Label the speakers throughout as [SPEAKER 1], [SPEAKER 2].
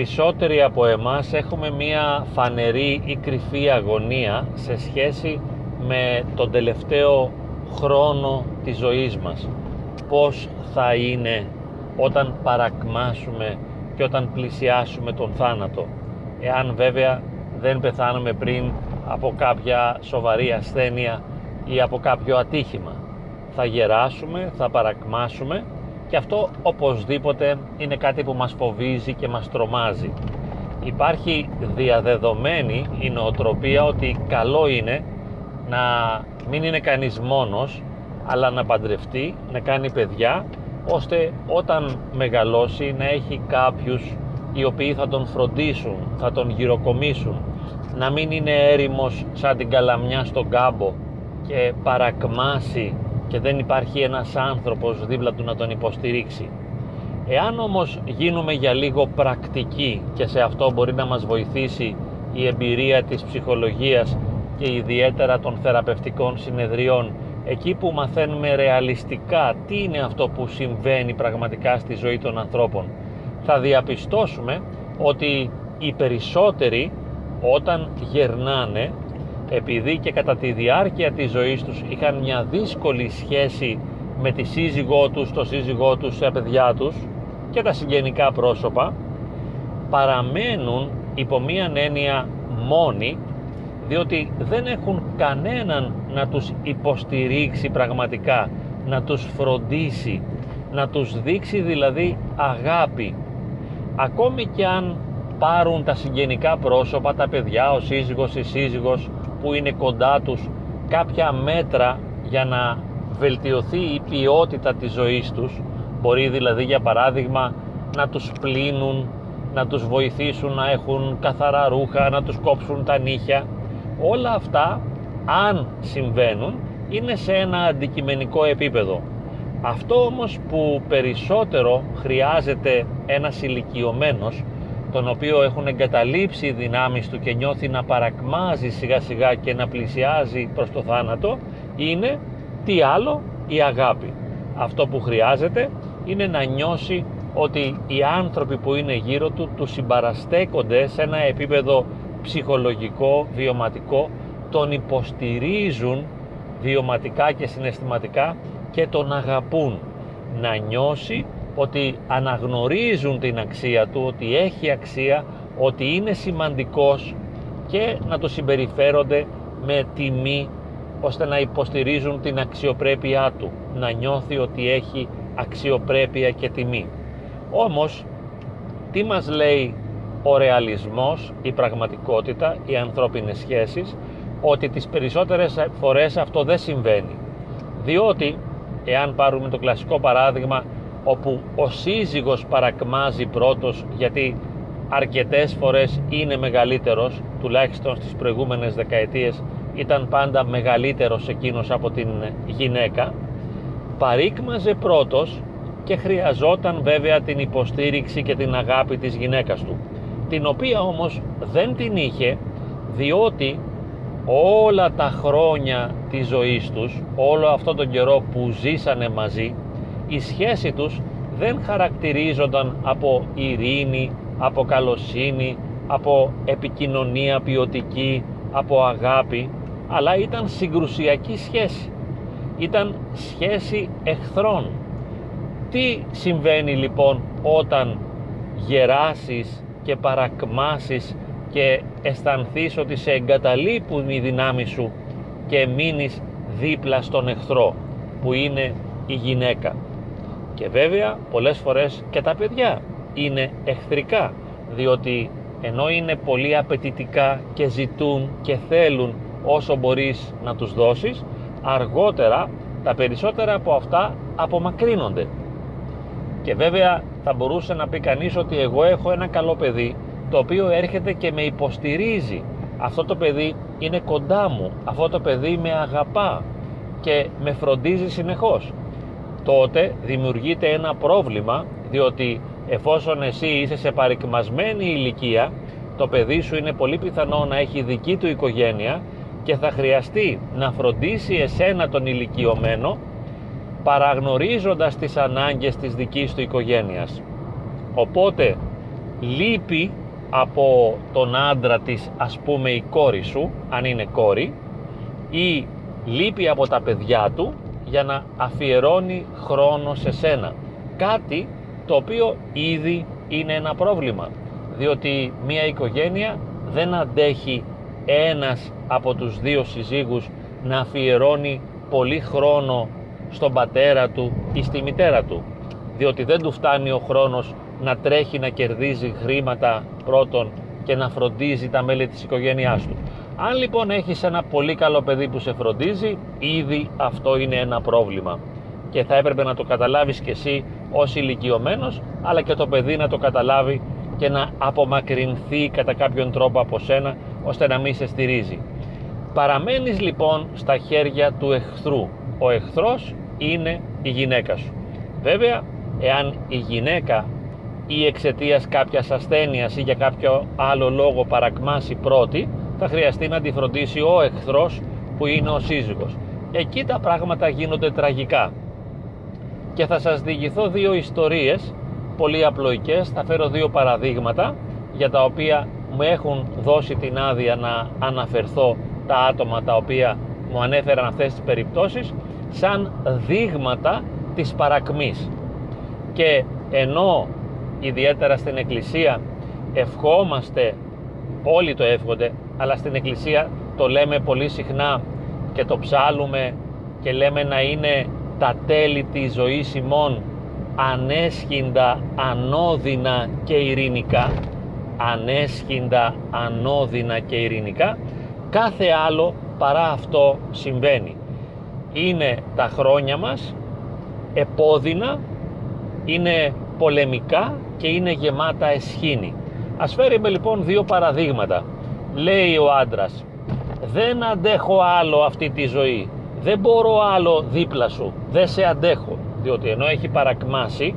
[SPEAKER 1] περισσότεροι από εμάς έχουμε μία φανερή ή κρυφή αγωνία σε σχέση με τον τελευταίο χρόνο της ζωής μας. Πώς θα είναι όταν παρακμάσουμε και όταν πλησιάσουμε τον θάνατο. Εάν βέβαια δεν πεθάνουμε πριν από κάποια σοβαρή ασθένεια ή από κάποιο ατύχημα. Θα γεράσουμε, θα παρακμάσουμε και αυτό οπωσδήποτε είναι κάτι που μας φοβίζει και μας τρομάζει. Υπάρχει διαδεδομένη η νοοτροπία ότι καλό είναι να μην είναι κανείς μόνος αλλά να παντρευτεί, να κάνει παιδιά ώστε όταν μεγαλώσει να έχει κάποιους οι οποίοι θα τον φροντίσουν, θα τον γυροκομίσουν να μην είναι έρημος σαν την καλαμιά στον κάμπο και παρακμάσει και δεν υπάρχει ένας άνθρωπος δίπλα του να τον υποστηρίξει. Εάν όμως γίνουμε για λίγο πρακτικοί και σε αυτό μπορεί να μας βοηθήσει η εμπειρία της ψυχολογίας και ιδιαίτερα των θεραπευτικών συνεδριών εκεί που μαθαίνουμε ρεαλιστικά τι είναι αυτό που συμβαίνει πραγματικά στη ζωή των ανθρώπων θα διαπιστώσουμε ότι οι περισσότεροι όταν γερνάνε επειδή και κατά τη διάρκεια της ζωής τους είχαν μια δύσκολη σχέση με τη σύζυγό τους, το σύζυγό τους, σε παιδιά τους και τα συγγενικά πρόσωπα παραμένουν υπό μία έννοια μόνοι διότι δεν έχουν κανέναν να τους υποστηρίξει πραγματικά, να τους φροντίσει, να τους δείξει δηλαδή αγάπη. Ακόμη και αν πάρουν τα συγγενικά πρόσωπα, τα παιδιά, ο σύζυγος, η σύζυγος που είναι κοντά τους κάποια μέτρα για να βελτιωθεί η ποιότητα της ζωής τους. Μπορεί δηλαδή για παράδειγμα να τους πλύνουν να τους βοηθήσουν να έχουν καθαρά ρούχα, να τους κόψουν τα νύχια. Όλα αυτά αν συμβαίνουν είναι σε ένα αντικειμενικό επίπεδο. Αυτό όμως που περισσότερο χρειάζεται ένας ηλικιωμένος τον οποίο έχουν εγκαταλείψει οι δυνάμεις του και νιώθει να παρακμάζει σιγά σιγά και να πλησιάζει προς το θάνατο είναι τι άλλο η αγάπη. Αυτό που χρειάζεται είναι να νιώσει ότι οι άνθρωποι που είναι γύρω του τους συμπαραστέκονται σε ένα επίπεδο ψυχολογικό, βιωματικό τον υποστηρίζουν βιωματικά και συναισθηματικά και τον αγαπούν. Να νιώσει ότι αναγνωρίζουν την αξία του, ότι έχει αξία, ότι είναι σημαντικός και να το συμπεριφέρονται με τιμή ώστε να υποστηρίζουν την αξιοπρέπειά του, να νιώθει ότι έχει αξιοπρέπεια και τιμή. Όμως, τι μας λέει ο ρεαλισμός, η πραγματικότητα, οι ανθρώπινες σχέσεις, ότι τις περισσότερες φορές αυτό δεν συμβαίνει. Διότι, εάν πάρουμε το κλασικό παράδειγμα όπου ο σύζυγος παρακμάζει πρώτος γιατί αρκετές φορές είναι μεγαλύτερος τουλάχιστον στις προηγούμενες δεκαετίες ήταν πάντα μεγαλύτερος εκείνος από την γυναίκα παρήκμαζε πρώτος και χρειαζόταν βέβαια την υποστήριξη και την αγάπη της γυναίκας του την οποία όμως δεν την είχε διότι όλα τα χρόνια της ζωής τους όλο αυτό τον καιρό που ζήσανε μαζί η σχέση τους δεν χαρακτηρίζονταν από ειρήνη, από καλοσύνη, από επικοινωνία ποιοτική, από αγάπη, αλλά ήταν συγκρουσιακή σχέση. Ήταν σχέση εχθρών. Τι συμβαίνει λοιπόν όταν γεράσεις και παρακμάσεις και αισθανθείς ότι σε εγκαταλείπουν οι δυνάμεις σου και μείνεις δίπλα στον εχθρό που είναι η γυναίκα; Και βέβαια πολλές φορές και τα παιδιά είναι εχθρικά διότι ενώ είναι πολύ απαιτητικά και ζητούν και θέλουν όσο μπορείς να τους δώσεις αργότερα τα περισσότερα από αυτά απομακρύνονται. Και βέβαια θα μπορούσε να πει κανείς ότι εγώ έχω ένα καλό παιδί το οποίο έρχεται και με υποστηρίζει. Αυτό το παιδί είναι κοντά μου. Αυτό το παιδί με αγαπά και με φροντίζει συνεχώς τότε δημιουργείται ένα πρόβλημα διότι εφόσον εσύ είσαι σε παρικμασμένη ηλικία το παιδί σου είναι πολύ πιθανό να έχει δική του οικογένεια και θα χρειαστεί να φροντίσει εσένα τον ηλικιωμένο παραγνωρίζοντας τις ανάγκες της δικής του οικογένειας. Οπότε λείπει από τον άντρα της ας πούμε η κόρη σου αν είναι κόρη ή λείπει από τα παιδιά του για να αφιερώνει χρόνο σε σένα κάτι το οποίο ήδη είναι ένα πρόβλημα διότι μια οικογένεια δεν αντέχει ένας από τους δύο συζύγους να αφιερώνει πολύ χρόνο στον πατέρα του ή στη μητέρα του διότι δεν του φτάνει ο χρόνος να τρέχει να κερδίζει χρήματα πρώτον και να φροντίζει τα μέλη της οικογένειάς του. Αν λοιπόν έχεις ένα πολύ καλό παιδί που σε φροντίζει, ήδη αυτό είναι ένα πρόβλημα και θα έπρεπε να το καταλάβεις και εσύ ως ηλικιωμένος, αλλά και το παιδί να το καταλάβει και να απομακρυνθεί κατά κάποιον τρόπο από σένα ώστε να μην σε στηρίζει. Παραμένεις λοιπόν στα χέρια του εχθρού. Ο εχθρός είναι η γυναίκα σου. Βέβαια, εάν η γυναίκα ή εξαιτίας κάποιας ασθένειας ή για κάποιο άλλο λόγο παρακμάσει πρώτη, θα χρειαστεί να τη φροντίσει ο εχθρός που είναι ο σύζυγος. Εκεί τα πράγματα γίνονται τραγικά. Και θα σας διηγηθώ δύο ιστορίες πολύ απλοϊκές, θα φέρω δύο παραδείγματα για τα οποία μου έχουν δώσει την άδεια να αναφερθώ τα άτομα τα οποία μου ανέφεραν αυτές τις περιπτώσεις σαν δείγματα της παρακμής και ενώ ιδιαίτερα στην εκκλησία ευχόμαστε όλοι το εύχονται αλλά στην εκκλησία το λέμε πολύ συχνά και το ψάλουμε και λέμε να είναι τα τέλη της ζωής ημών ανέσχυντα, ανώδυνα και ειρηνικά. Ανέσχυντα, ανώδυνα και ειρηνικά. Κάθε άλλο παρά αυτό συμβαίνει. Είναι τα χρόνια μας επώδυνα είναι πολεμικά και είναι γεμάτα εσχήνη. Ας φέρουμε λοιπόν δύο παραδείγματα λέει ο άντρας δεν αντέχω άλλο αυτή τη ζωή. Δεν μπορώ άλλο δίπλα σου. Δεν σε αντέχω διότι ενώ έχει παρακμάσει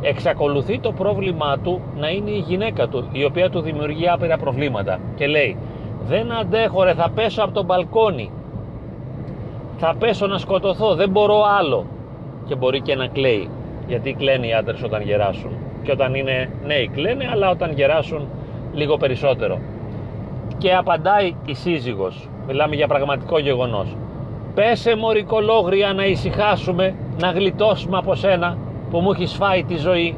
[SPEAKER 1] εξακολουθεί το πρόβλημά του να είναι η γυναίκα του η οποία του δημιουργεί άπειρα προβλήματα και λέει δεν αντέχω ρε θα πέσω από τον μπαλκόνι. Θα πέσω να σκοτωθώ. Δεν μπορώ άλλο και μπορεί και να κλαίει. Γιατί κλαίνουν οι άντρες όταν γεράσουν. Και όταν είναι νέοι κλαίνε αλλά όταν γεράσουν λίγο περισσότερο και απαντάει η σύζυγος. Μιλάμε για πραγματικό γεγονός. Πέσε μωρικολόγρια να ησυχάσουμε να γλιτώσουμε από σένα που μου έχεις φάει τη ζωή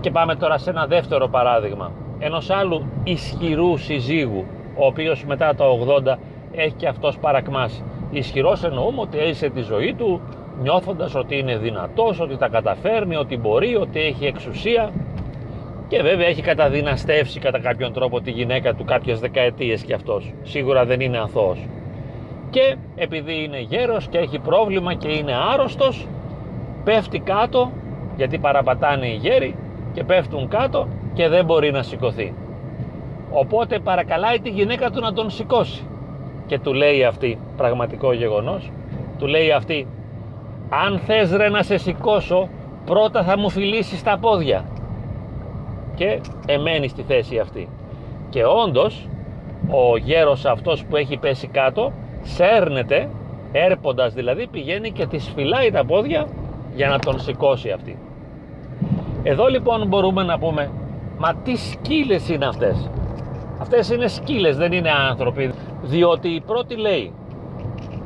[SPEAKER 1] και πάμε τώρα σε ένα δεύτερο παράδειγμα ενός άλλου ισχυρού συζύγου ο οποίος μετά το 80 έχει και αυτός παρακμάσει. Ισχυρός εννοούμε ότι έζησε τη ζωή του νιώθοντας ότι είναι δυνατός, ότι τα καταφέρνει, ότι μπορεί, ότι έχει εξουσία και βέβαια έχει καταδυναστεύσει κατά κάποιον τρόπο τη γυναίκα του κάποιες δεκαετίες και αυτός. Σίγουρα δεν είναι αθώος. Και επειδή είναι γέρος και έχει πρόβλημα και είναι άρρωστος, πέφτει κάτω, γιατί παραπατάνε οι γέροι και πέφτουν κάτω και δεν μπορεί να σηκωθεί. Οπότε παρακαλάει τη γυναίκα του να τον σηκώσει. Και του λέει αυτή, πραγματικό γεγονός, του λέει αυτή αν θες ρε να σε σηκώσω πρώτα θα μου φιλήσεις τα πόδια και εμένει στη θέση αυτή. Και όντως ο γέρος αυτός που έχει πέσει κάτω σέρνεται έρποντας δηλαδή πηγαίνει και τη φυλάει τα πόδια για να τον σηκώσει αυτή. Εδώ λοιπόν μπορούμε να πούμε μα τι σκύλες είναι αυτές. Αυτές είναι σκύλες δεν είναι άνθρωποι. Διότι η πρώτη λέει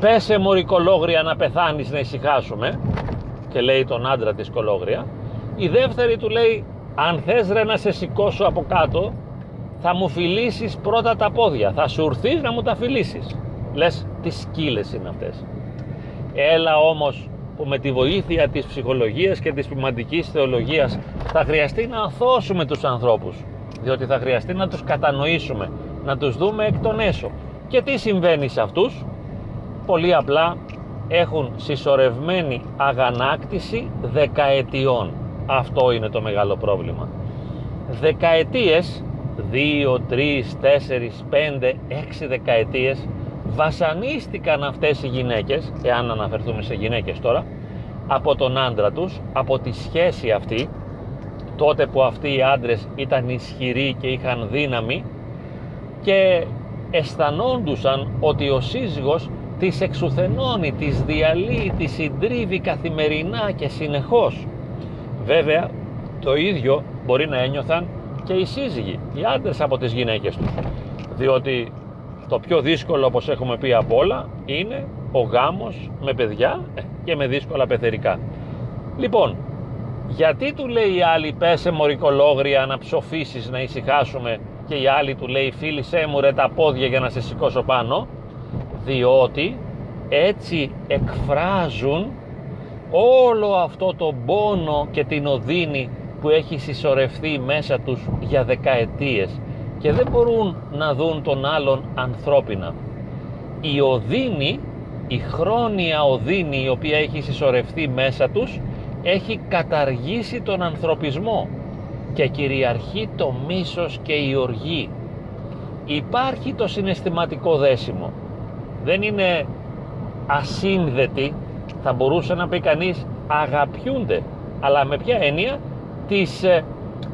[SPEAKER 1] πέσε μωρή κολόγρια να πεθάνεις να ησυχάσουμε και λέει τον άντρα της κολόγρια. Η δεύτερη του λέει αν θες ρε να σε σηκώσω από κάτω θα μου φιλήσεις πρώτα τα πόδια. Θα σου ουρθείς να μου τα φιλήσεις. Λες τι σκύλες είναι αυτές. Έλα όμως που με τη βοήθεια της ψυχολογίας και της ποιμαντικής θεολογίας θα χρειαστεί να αθώσουμε τους ανθρώπους διότι θα χρειαστεί να τους κατανοήσουμε να τους δούμε εκ των έσω. Και τι συμβαίνει σε αυτούς; Πολύ απλά έχουν συσσωρευμένη αγανάκτηση δεκαετιών. Αυτό είναι το μεγάλο πρόβλημα. Δεκαετίες, 2, 3, 4, 5, 6 δεκαετίες βασανίστηκαν αυτές οι γυναίκες, εάν αναφερθούμε σε γυναίκες τώρα, από τον άντρα τους, από τη σχέση αυτή, τότε που αυτοί οι άντρες ήταν ισχυροί και είχαν δύναμη και αισθανόντουσαν ότι ο σύζυγος τις εξουθενώνει, τις διαλύει, τις συντρίβει καθημερινά και συνεχώς. Βέβαια, το ίδιο μπορεί να ένιωθαν και οι σύζυγοι, οι άντρες από τις γυναίκες τους. Διότι το πιο δύσκολο όπως έχουμε πει από όλα είναι ο γάμος με παιδιά και με δύσκολα πεθερικά. Λοιπόν, γιατί του λέει η άλλη πέσε μωρικολόγρια να ψοφήσεις να ησυχάσουμε και η άλλη του λέει φίλησέ μου ρε τα πόδια για να σε σηκώσω πάνω διότι έτσι εκφράζουν όλο αυτό το πόνο και την οδύνη που έχει συσσωρευτεί μέσα τους για δεκαετίες και δεν μπορούν να δουν τον άλλον ανθρώπινα. Η οδύνη, η χρόνια οδύνη η οποία έχει συσσωρευτεί μέσα τους έχει καταργήσει τον ανθρωπισμό και κυριαρχεί το μίσος και η οργή. Υπάρχει το συναισθηματικό δέσιμο. Δεν είναι ασύνδετοι, θα μπορούσε να πει κανείς αγαπιούνται. Αλλά με ποια έννοια; Της ε,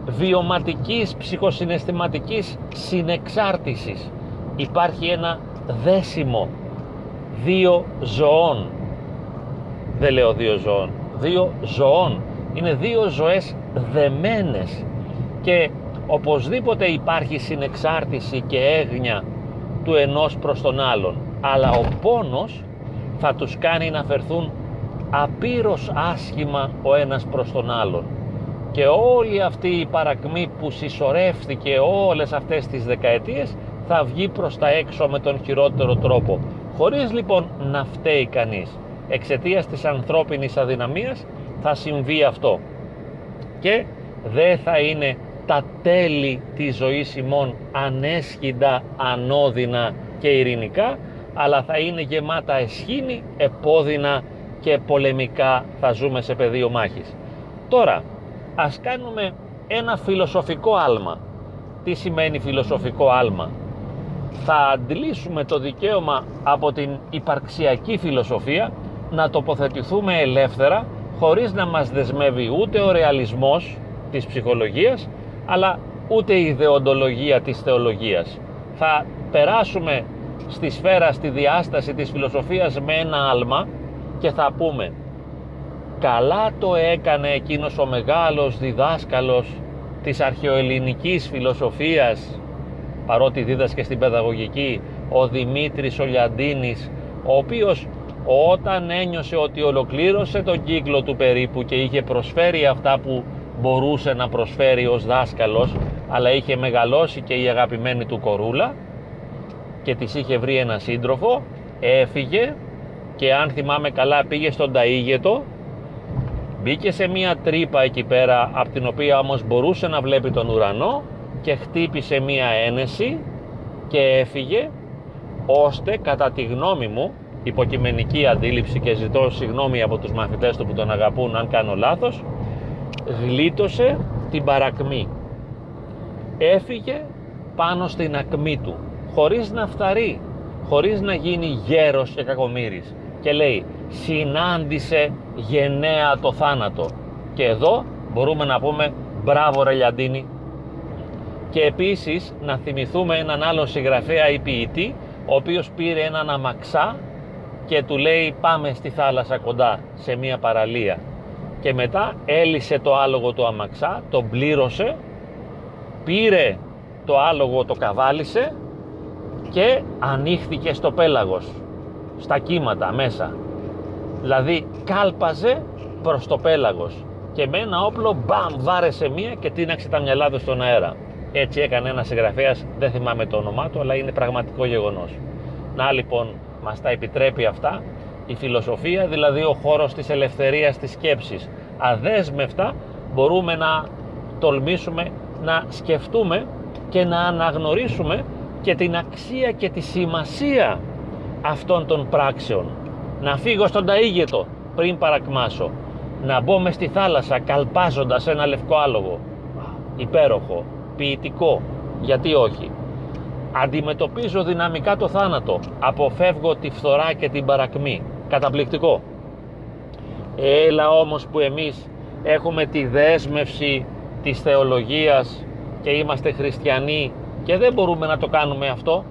[SPEAKER 1] βιωματικής, ψυχοσυναισθηματικής συνεξάρτησης. Υπάρχει ένα δέσιμο δύο ζωών. Δεν λέω δύο ζωών, δύο ζωών. Είναι δύο ζωές δεμένες και οπωσδήποτε υπάρχει συνεξάρτηση και έγνοια του ενός προς τον άλλον. Αλλά ο πόνος θα τους κάνει να φερθούν απείρως άσχημα ο ένας προς τον άλλον. Και όλη αυτή η παρακμή που συσσωρεύτηκε όλες αυτές τις δεκαετίες θα βγει προς τα έξω με τον χειρότερο τρόπο. Χωρίς λοιπόν να φταίει κανείς. Εξαιτίας της ανθρώπινης αδυναμίας θα συμβεί αυτό. Και δεν θα είναι τα τέλη της ζωής ημών ανέσχυντα, ανώδυνα και ειρηνικά αλλά θα είναι γεμάτα εσχήνη, επώδυνα και πολεμικά θα ζούμε σε πεδίο μάχης. Τώρα, ας κάνουμε ένα φιλοσοφικό άλμα. Τι σημαίνει φιλοσοφικό άλμα; Θα αντλήσουμε το δικαίωμα από την υπαρξιακή φιλοσοφία να τοποθετηθούμε ελεύθερα χωρίς να μας δεσμεύει ούτε ο ρεαλισμός της ψυχολογίας αλλά ούτε η ιδεοντολογία της θεολογίας. Θα περάσουμε στη σφαίρα, στη διάσταση της φιλοσοφίας με ένα άλμα και θα πούμε καλά το έκανε εκείνος ο μεγάλος διδάσκαλος της αρχαιοελληνικής φιλοσοφίας παρότι δίδασκε στην παιδαγωγική ο Δημήτρης Ολιαντίνης ο οποίος όταν ένιωσε ότι ολοκλήρωσε τον κύκλο του περίπου και είχε προσφέρει αυτά που μπορούσε να προσφέρει ως δάσκαλος αλλά είχε μεγαλώσει και η αγαπημένη του κορούλα και της είχε βρει ένα σύντροφο έφυγε και αν θυμάμαι καλά πήγε στον Ταΐγετο μπήκε σε μία τρύπα εκεί πέρα από την οποία όμως μπορούσε να βλέπει τον ουρανό και χτύπησε μία ένεση και έφυγε ώστε κατά τη γνώμη μου υποκειμενική αντίληψη και ζητώ συγγνώμη από τους μαθητές του που τον αγαπούν αν κάνω λάθος γλίτωσε την παρακμή. Έφυγε πάνω στην ακμή του χωρίς να φταρεί χωρίς να γίνει γέρος και κακομύρης και λέει συνάντησε γενναία το θάνατο και εδώ μπορούμε να πούμε μπράβο ρε Λιαντίνη και επίσης να θυμηθούμε έναν άλλο συγγραφέα ή ποιητή ο οποίος πήρε έναν αμαξά και του λέει πάμε στη θάλασσα κοντά σε μια παραλία και μετά έλυσε το άλογο του αμαξά, τον πλήρωσε πήρε το άλογο το καβάλισε και ανοίχθηκε στο πέλαγος στα κύματα μέσα. Δηλαδή κάλπαζε προς το πέλαγος και με ένα όπλο μπαμ βάρεσε μία και τίναξε τα μυαλά του στον αέρα. Έτσι έκανε ένας συγγραφέας, δεν θυμάμαι το όνομά του αλλά είναι πραγματικό γεγονός. Να λοιπόν μας τα επιτρέπει αυτά. Η φιλοσοφία δηλαδή ο χώρος της ελευθερίας της σκέψης. Αδέσμευτα μπορούμε να τολμήσουμε να σκεφτούμε και να αναγνωρίσουμε και την αξία και τη σημασία αυτών των πράξεων. Να φύγω στον Ταΐγετο πριν παρακμάσω. Να μπω μες στη θάλασσα καλπάζοντας ένα λευκό άλογο. Υπέροχο, ποιητικό, γιατί όχι. Αντιμετωπίζω δυναμικά το θάνατο. Αποφεύγω τη φθορά και την παρακμή. Καταπληκτικό. Έλα όμως που εμείς έχουμε τη δέσμευση της θεολογίας και είμαστε χριστιανοί και δεν μπορούμε να το κάνουμε αυτό.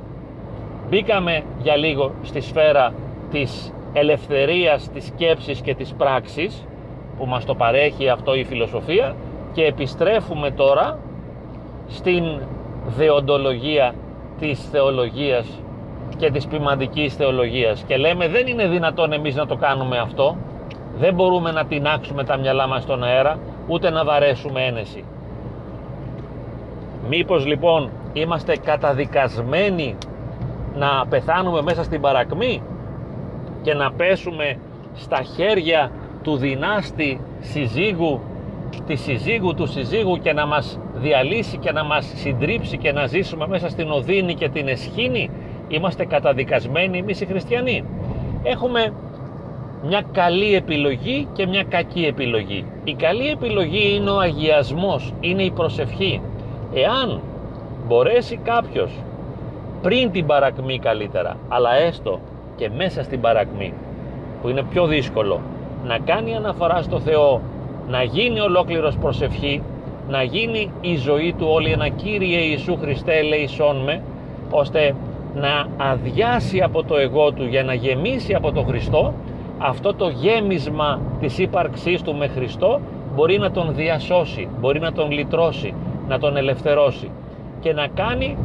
[SPEAKER 1] Μπήκαμε για λίγο στη σφαίρα της ελευθερίας της σκέψης και της πράξης που μας το παρέχει αυτό η φιλοσοφία και επιστρέφουμε τώρα στην δεοντολογία της θεολογίας και της ποιμαντικής θεολογίας. Και λέμε δεν είναι δυνατόν εμείς να το κάνουμε αυτό. Δεν μπορούμε να τεινάξουμε τα μυαλά μας στον αέρα ούτε να βαρέσουμε ένεση. Μήπως λοιπόν είμαστε καταδικασμένοι να πεθάνουμε μέσα στην παρακμή και να πέσουμε στα χέρια του δυνάστη συζύγου τη συζύγου του συζύγου και να μας διαλύσει και να μας συντρίψει και να ζήσουμε μέσα στην οδύνη και την εσχήνη είμαστε καταδικασμένοι εμείς οι χριστιανοί. Έχουμε μια καλή επιλογή και μια κακή επιλογή. Η καλή επιλογή είναι ο αγιασμός είναι η προσευχή. Εάν μπορέσει κάποιος πριν την παρακμή καλύτερα αλλά έστω και μέσα στην παρακμή που είναι πιο δύσκολο να κάνει αναφορά στο Θεό να γίνει ολόκληρος προσευχή να γίνει η ζωή του όλη ένα Κύριε Ιησού Χριστέ ελεησόν με ώστε να αδειάσει από το εγώ του για να γεμίσει από τον Χριστό αυτό το γέμισμα της ύπαρξής του με Χριστό μπορεί να τον διασώσει, μπορεί να τον λυτρώσει, να τον ελευθερώσει και να κάνει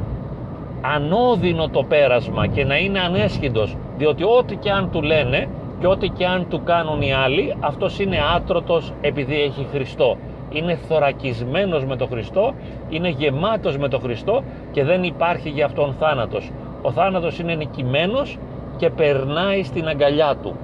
[SPEAKER 1] ανώδυνο το πέρασμα και να είναι ανέσχυντος διότι ό,τι και αν του λένε και ό,τι και αν του κάνουν οι άλλοι αυτός είναι άτρωτος επειδή έχει Χριστό. Είναι θωρακισμένος με τον Χριστό είναι γεμάτος με τον Χριστό και δεν υπάρχει για αυτόν θάνατος. Ο θάνατος είναι νικημένος και περνάει στην αγκαλιά του.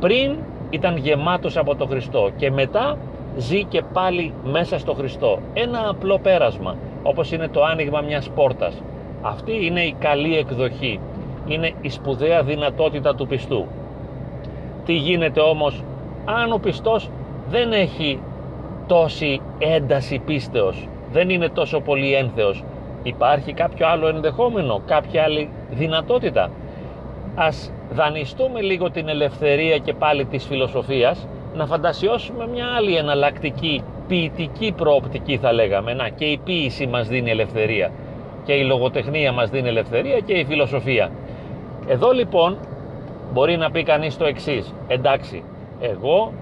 [SPEAKER 1] Πριν ήταν γεμάτος από τον Χριστό και μετά ζει και πάλι μέσα στο Χριστό. Ένα απλό πέρασμα όπως είναι το άνοιγμα μιας πόρτας αυτή είναι η καλή εκδοχή. Είναι η σπουδαία δυνατότητα του πιστού. Τι γίνεται όμως αν ο πιστός δεν έχει τόση ένταση πίστεως δεν είναι τόσο πολύ ένθεος; Υπάρχει κάποιο άλλο ενδεχόμενο κάποια άλλη δυνατότητα; Ας δανειστούμε λίγο την ελευθερία και πάλι της φιλοσοφίας να φαντασιώσουμε μια άλλη εναλλακτική ποιητική προοπτική θα λέγαμε. Να και η ποίηση μας δίνει ελευθερία και η λογοτεχνία μας δίνει ελευθερία και η φιλοσοφία. Εδώ λοιπόν μπορεί να πει κανείς το εξής. Εντάξει εγώ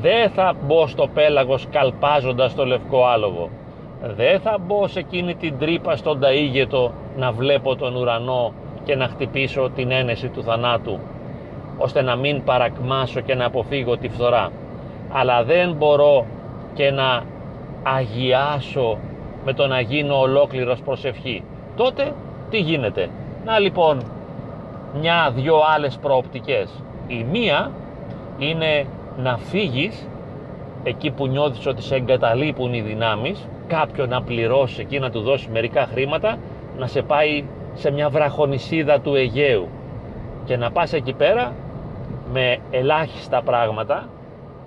[SPEAKER 1] δεν θα μπω στο πέλαγος καλπάζοντας το λευκό άλογο. Δεν θα μπω σε εκείνη την τρύπα στον ταΐγετο να βλέπω τον ουρανό και να χτυπήσω την ένεση του θανάτου ώστε να μην παρακμάσω και να αποφύγω τη φθορά. Αλλά δεν μπορώ και να αγιάσω με το να γίνω ολόκληρος προσευχή. Τότε τι γίνεται; Να λοιπόν μια-δυο άλλες προοπτικές. Η μία είναι να φύγεις εκεί που νιώθεις ότι σε εγκαταλείπουν οι δυνάμεις κάποιον να πληρώσει εκεί να του δώσει μερικά χρήματα να σε πάει σε μια βραχονισίδα του Αιγαίου. Και να πας εκεί πέρα με ελάχιστα πράγματα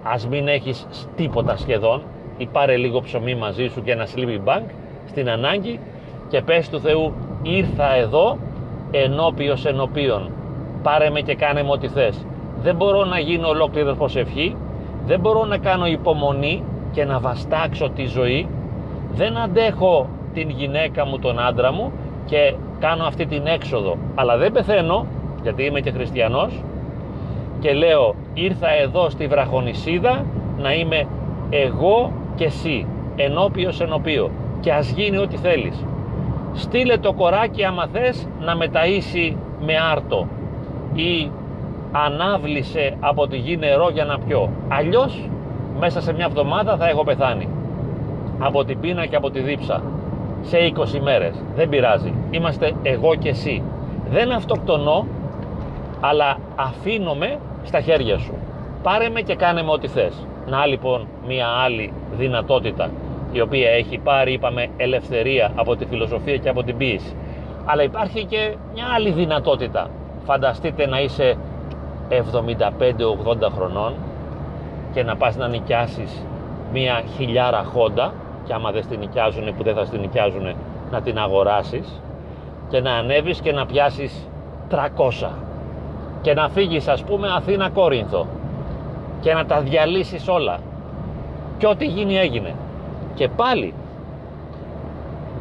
[SPEAKER 1] ας μην έχεις τίποτα σχεδόν ή πάρε λίγο ψωμί μαζί σου και ένα sleeping bag στην ανάγκη και πες του Θεού ήρθα εδώ ενώπιος ενωπίων. Πάρε με και κάνε μου ό,τι θες δεν μπορώ να γίνω ολόκληρη προσευχή δεν μπορώ να κάνω υπομονή και να βαστάξω τη ζωή. Δεν αντέχω την γυναίκα μου, τον άντρα μου και κάνω αυτή την έξοδο. Αλλά δεν πεθαίνω γιατί είμαι και χριστιανός και λέω ήρθα εδώ στη βραχονισίδα να είμαι εγώ και εσύ ενώπιος ενωπίο και ας γίνει ό,τι θέλεις. Στείλε το κοράκι άμα θες να μεταΐσει με άρτο ή ανάβλησε από τη γη νερό για να πιω. Αλλιώς μέσα σε μια εβδομάδα θα έχω πεθάνει. Από την πείνα και από τη δίψα. Σε 20 μέρες. Δεν πειράζει. Είμαστε εγώ και εσύ. Δεν αυτοκτονώ αλλά αφήνομαι στα χέρια σου. Πάρε με και κάνε με ό,τι θες να λοιπόν μια άλλη δυνατότητα η οποία έχει πάρει είπαμε ελευθερία από τη φιλοσοφία και από την ποίηση αλλά υπάρχει και μια άλλη δυνατότητα. Φανταστείτε να είσαι 75-80 χρονών και να πας να νοικιάσεις μια χιλιάρα χόντα και άμα δεν στην νοικιάζουν που δεν θα στην νοικιάζουν να την αγοράσεις και να ανέβεις και να πιάσεις 300 και να φύγεις ας πούμε Αθήνα Κόρινθο και να τα διαλύσεις όλα. Και ό,τι γίνει έγινε. Και πάλι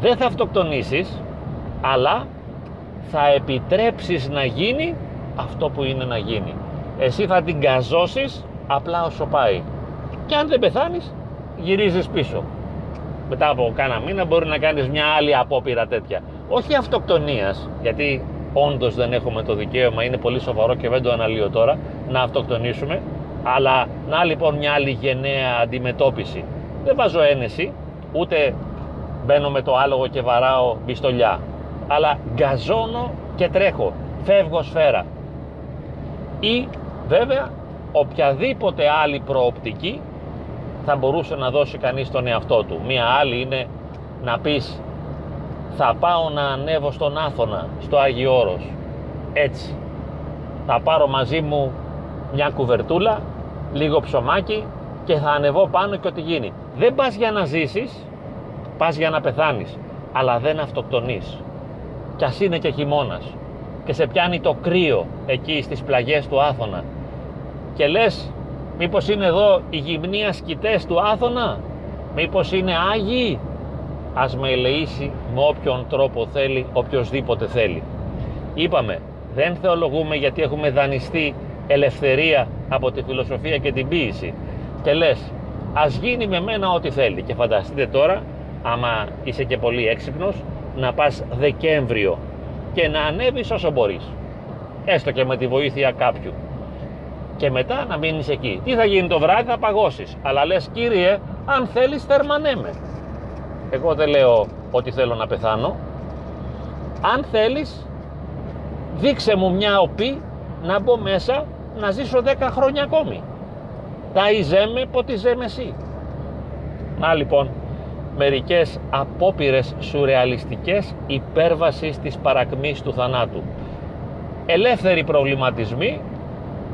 [SPEAKER 1] δεν θα αυτοκτονήσεις αλλά θα επιτρέψεις να γίνει αυτό που είναι να γίνει. Εσύ θα την καζώσεις απλά όσο πάει. Και αν δεν πεθάνεις γυρίζεις πίσω. Μετά από κάνα μήνα μπορεί να κάνεις μια άλλη απόπειρα τέτοια. Όχι αυτοκτονίας, γιατί όντως δεν έχουμε το δικαίωμα, είναι πολύ σοβαρό και δεν το αναλύω τώρα, να αυτοκτονήσουμε, αλλά να λοιπόν μια άλλη γενναία αντιμετώπιση. Δεν βάζω ένεση, ούτε μπαίνω με το άλογο και βαράω μπιστολιά, αλλά γκαζώνω και τρέχω, φεύγω σφαίρα. Ή βέβαια οποιαδήποτε άλλη προοπτική θα μπορούσε να δώσει κανείς στον εαυτό του. Μία άλλη είναι να πεις θα πάω να ανέβω στον Άθωνα, στο Άγιο Όρος. Έτσι. Θα πάρω μαζί μου μια κουβερτούλα, λίγο ψωμάκι και θα ανεβώ πάνω και ό,τι γίνει. Δεν πας για να ζήσεις, πας για να πεθάνεις, αλλά δεν αυτοκτονείς. Κι ας είναι και χειμώνας και σε πιάνει το κρύο εκεί στις πλαγιές του Άθωνα και λες μήπως είναι εδώ οι γυμνοί ασκητές του Άθωνα, μήπως είναι Άγιοι, ας με ελεήσει με όποιον τρόπο θέλει, οποιοδήποτε θέλει. Είπαμε, δεν θεολογούμε γιατί έχουμε δανειστεί ελευθερία από τη φιλοσοφία και την ποίηση. Και λες ας γίνει με μένα ό,τι θέλει. Και φανταστείτε τώρα άμα είσαι και πολύ έξυπνος να πας Δεκέμβριο και να ανέβεις όσο μπορείς. Έστω και με τη βοήθεια κάποιου. Και μετά να μείνεις εκεί. Τι θα γίνει το βράδυ θα παγώσεις. Αλλά λες κύριε αν θέλεις θερμανέμε εγώ δεν λέω ότι θέλω να πεθάνω. Αν θέλεις δείξε μου μια οπή να μπω μέσα να ζήσω 10 χρόνια ακόμη. Τα ιζέμε ποτιζέμε εσύ να λοιπόν μερικές απόπειρες σουρεαλιστικές υπέρβασης της παρακμής του θανάτου. Ελεύθεροι προβληματισμοί.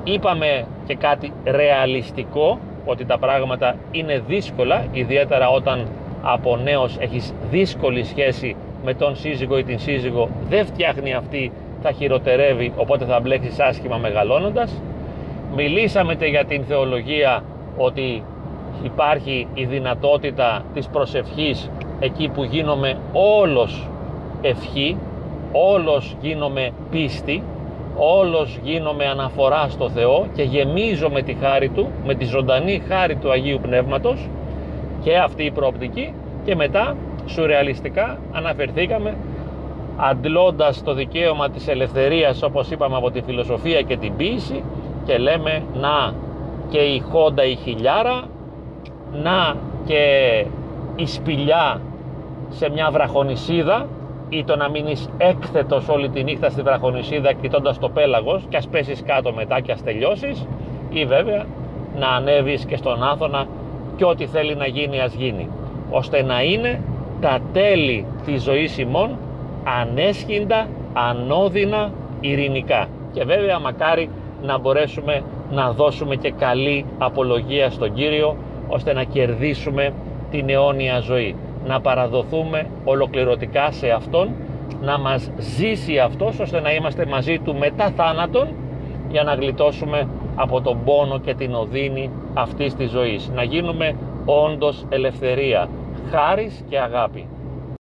[SPEAKER 1] Είπαμε και κάτι ρεαλιστικό ότι τα πράγματα είναι δύσκολα ιδιαίτερα όταν από νέος έχεις δύσκολη σχέση με τον σύζυγο ή την σύζυγο. Δεν φτιάχνει αυτή θα χειροτερεύει οπότε θα μπλέξεις άσχημα μεγαλώνοντας. Μιλήσαμε για την θεολογία ότι υπάρχει η δυνατότητα της προσευχής εκεί που γίνομαι όλος ευχή όλος γίνομαι πίστη όλος γίνομαι αναφορά στο Θεό και γεμίζω με τη χάρη Του με τη ζωντανή χάρη του Αγίου Πνεύματος. Και αυτή η προοπτική και μετά σουρεαλιστικά αναφερθήκαμε αντλώντας το δικαίωμα της ελευθερίας όπως είπαμε από τη φιλοσοφία και την ποίηση και λέμε να και η χόντα η χιλιάρα να και η σπηλιά σε μια βραχονισίδα ή το να μείνεις έκθετος όλη τη νύχτα στη βραχονισίδα κοιτώντα το πέλαγος και ας πέσεις κάτω μετά και ας τελειώσεις ή βέβαια να ανέβεις και στον Άθωνα και ό,τι θέλει να γίνει ας γίνει ώστε να είναι τα τέλη της ζωής ημών ανέσχυντα, ανώδυνα, ειρηνικά. Και βέβαια μακάρι να μπορέσουμε να δώσουμε και καλή απολογία στον Κύριο ώστε να κερδίσουμε την αιώνια ζωή. Να παραδοθούμε ολοκληρωτικά σε Αυτόν να μας ζήσει Αυτός ώστε να είμαστε μαζί Του μετά θάνατον για να γλιτώσουμε από τον πόνο και την οδύνη αυτής της ζωής. Να γίνουμε όντως ελευθερία χάρις και αγάπη